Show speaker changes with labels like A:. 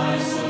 A: I soul.